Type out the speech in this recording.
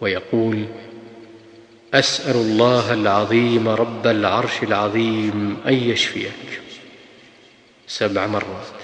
ويقول أسأل الله العظيم رب العرش العظيم أن يشفيك. سبع مرات.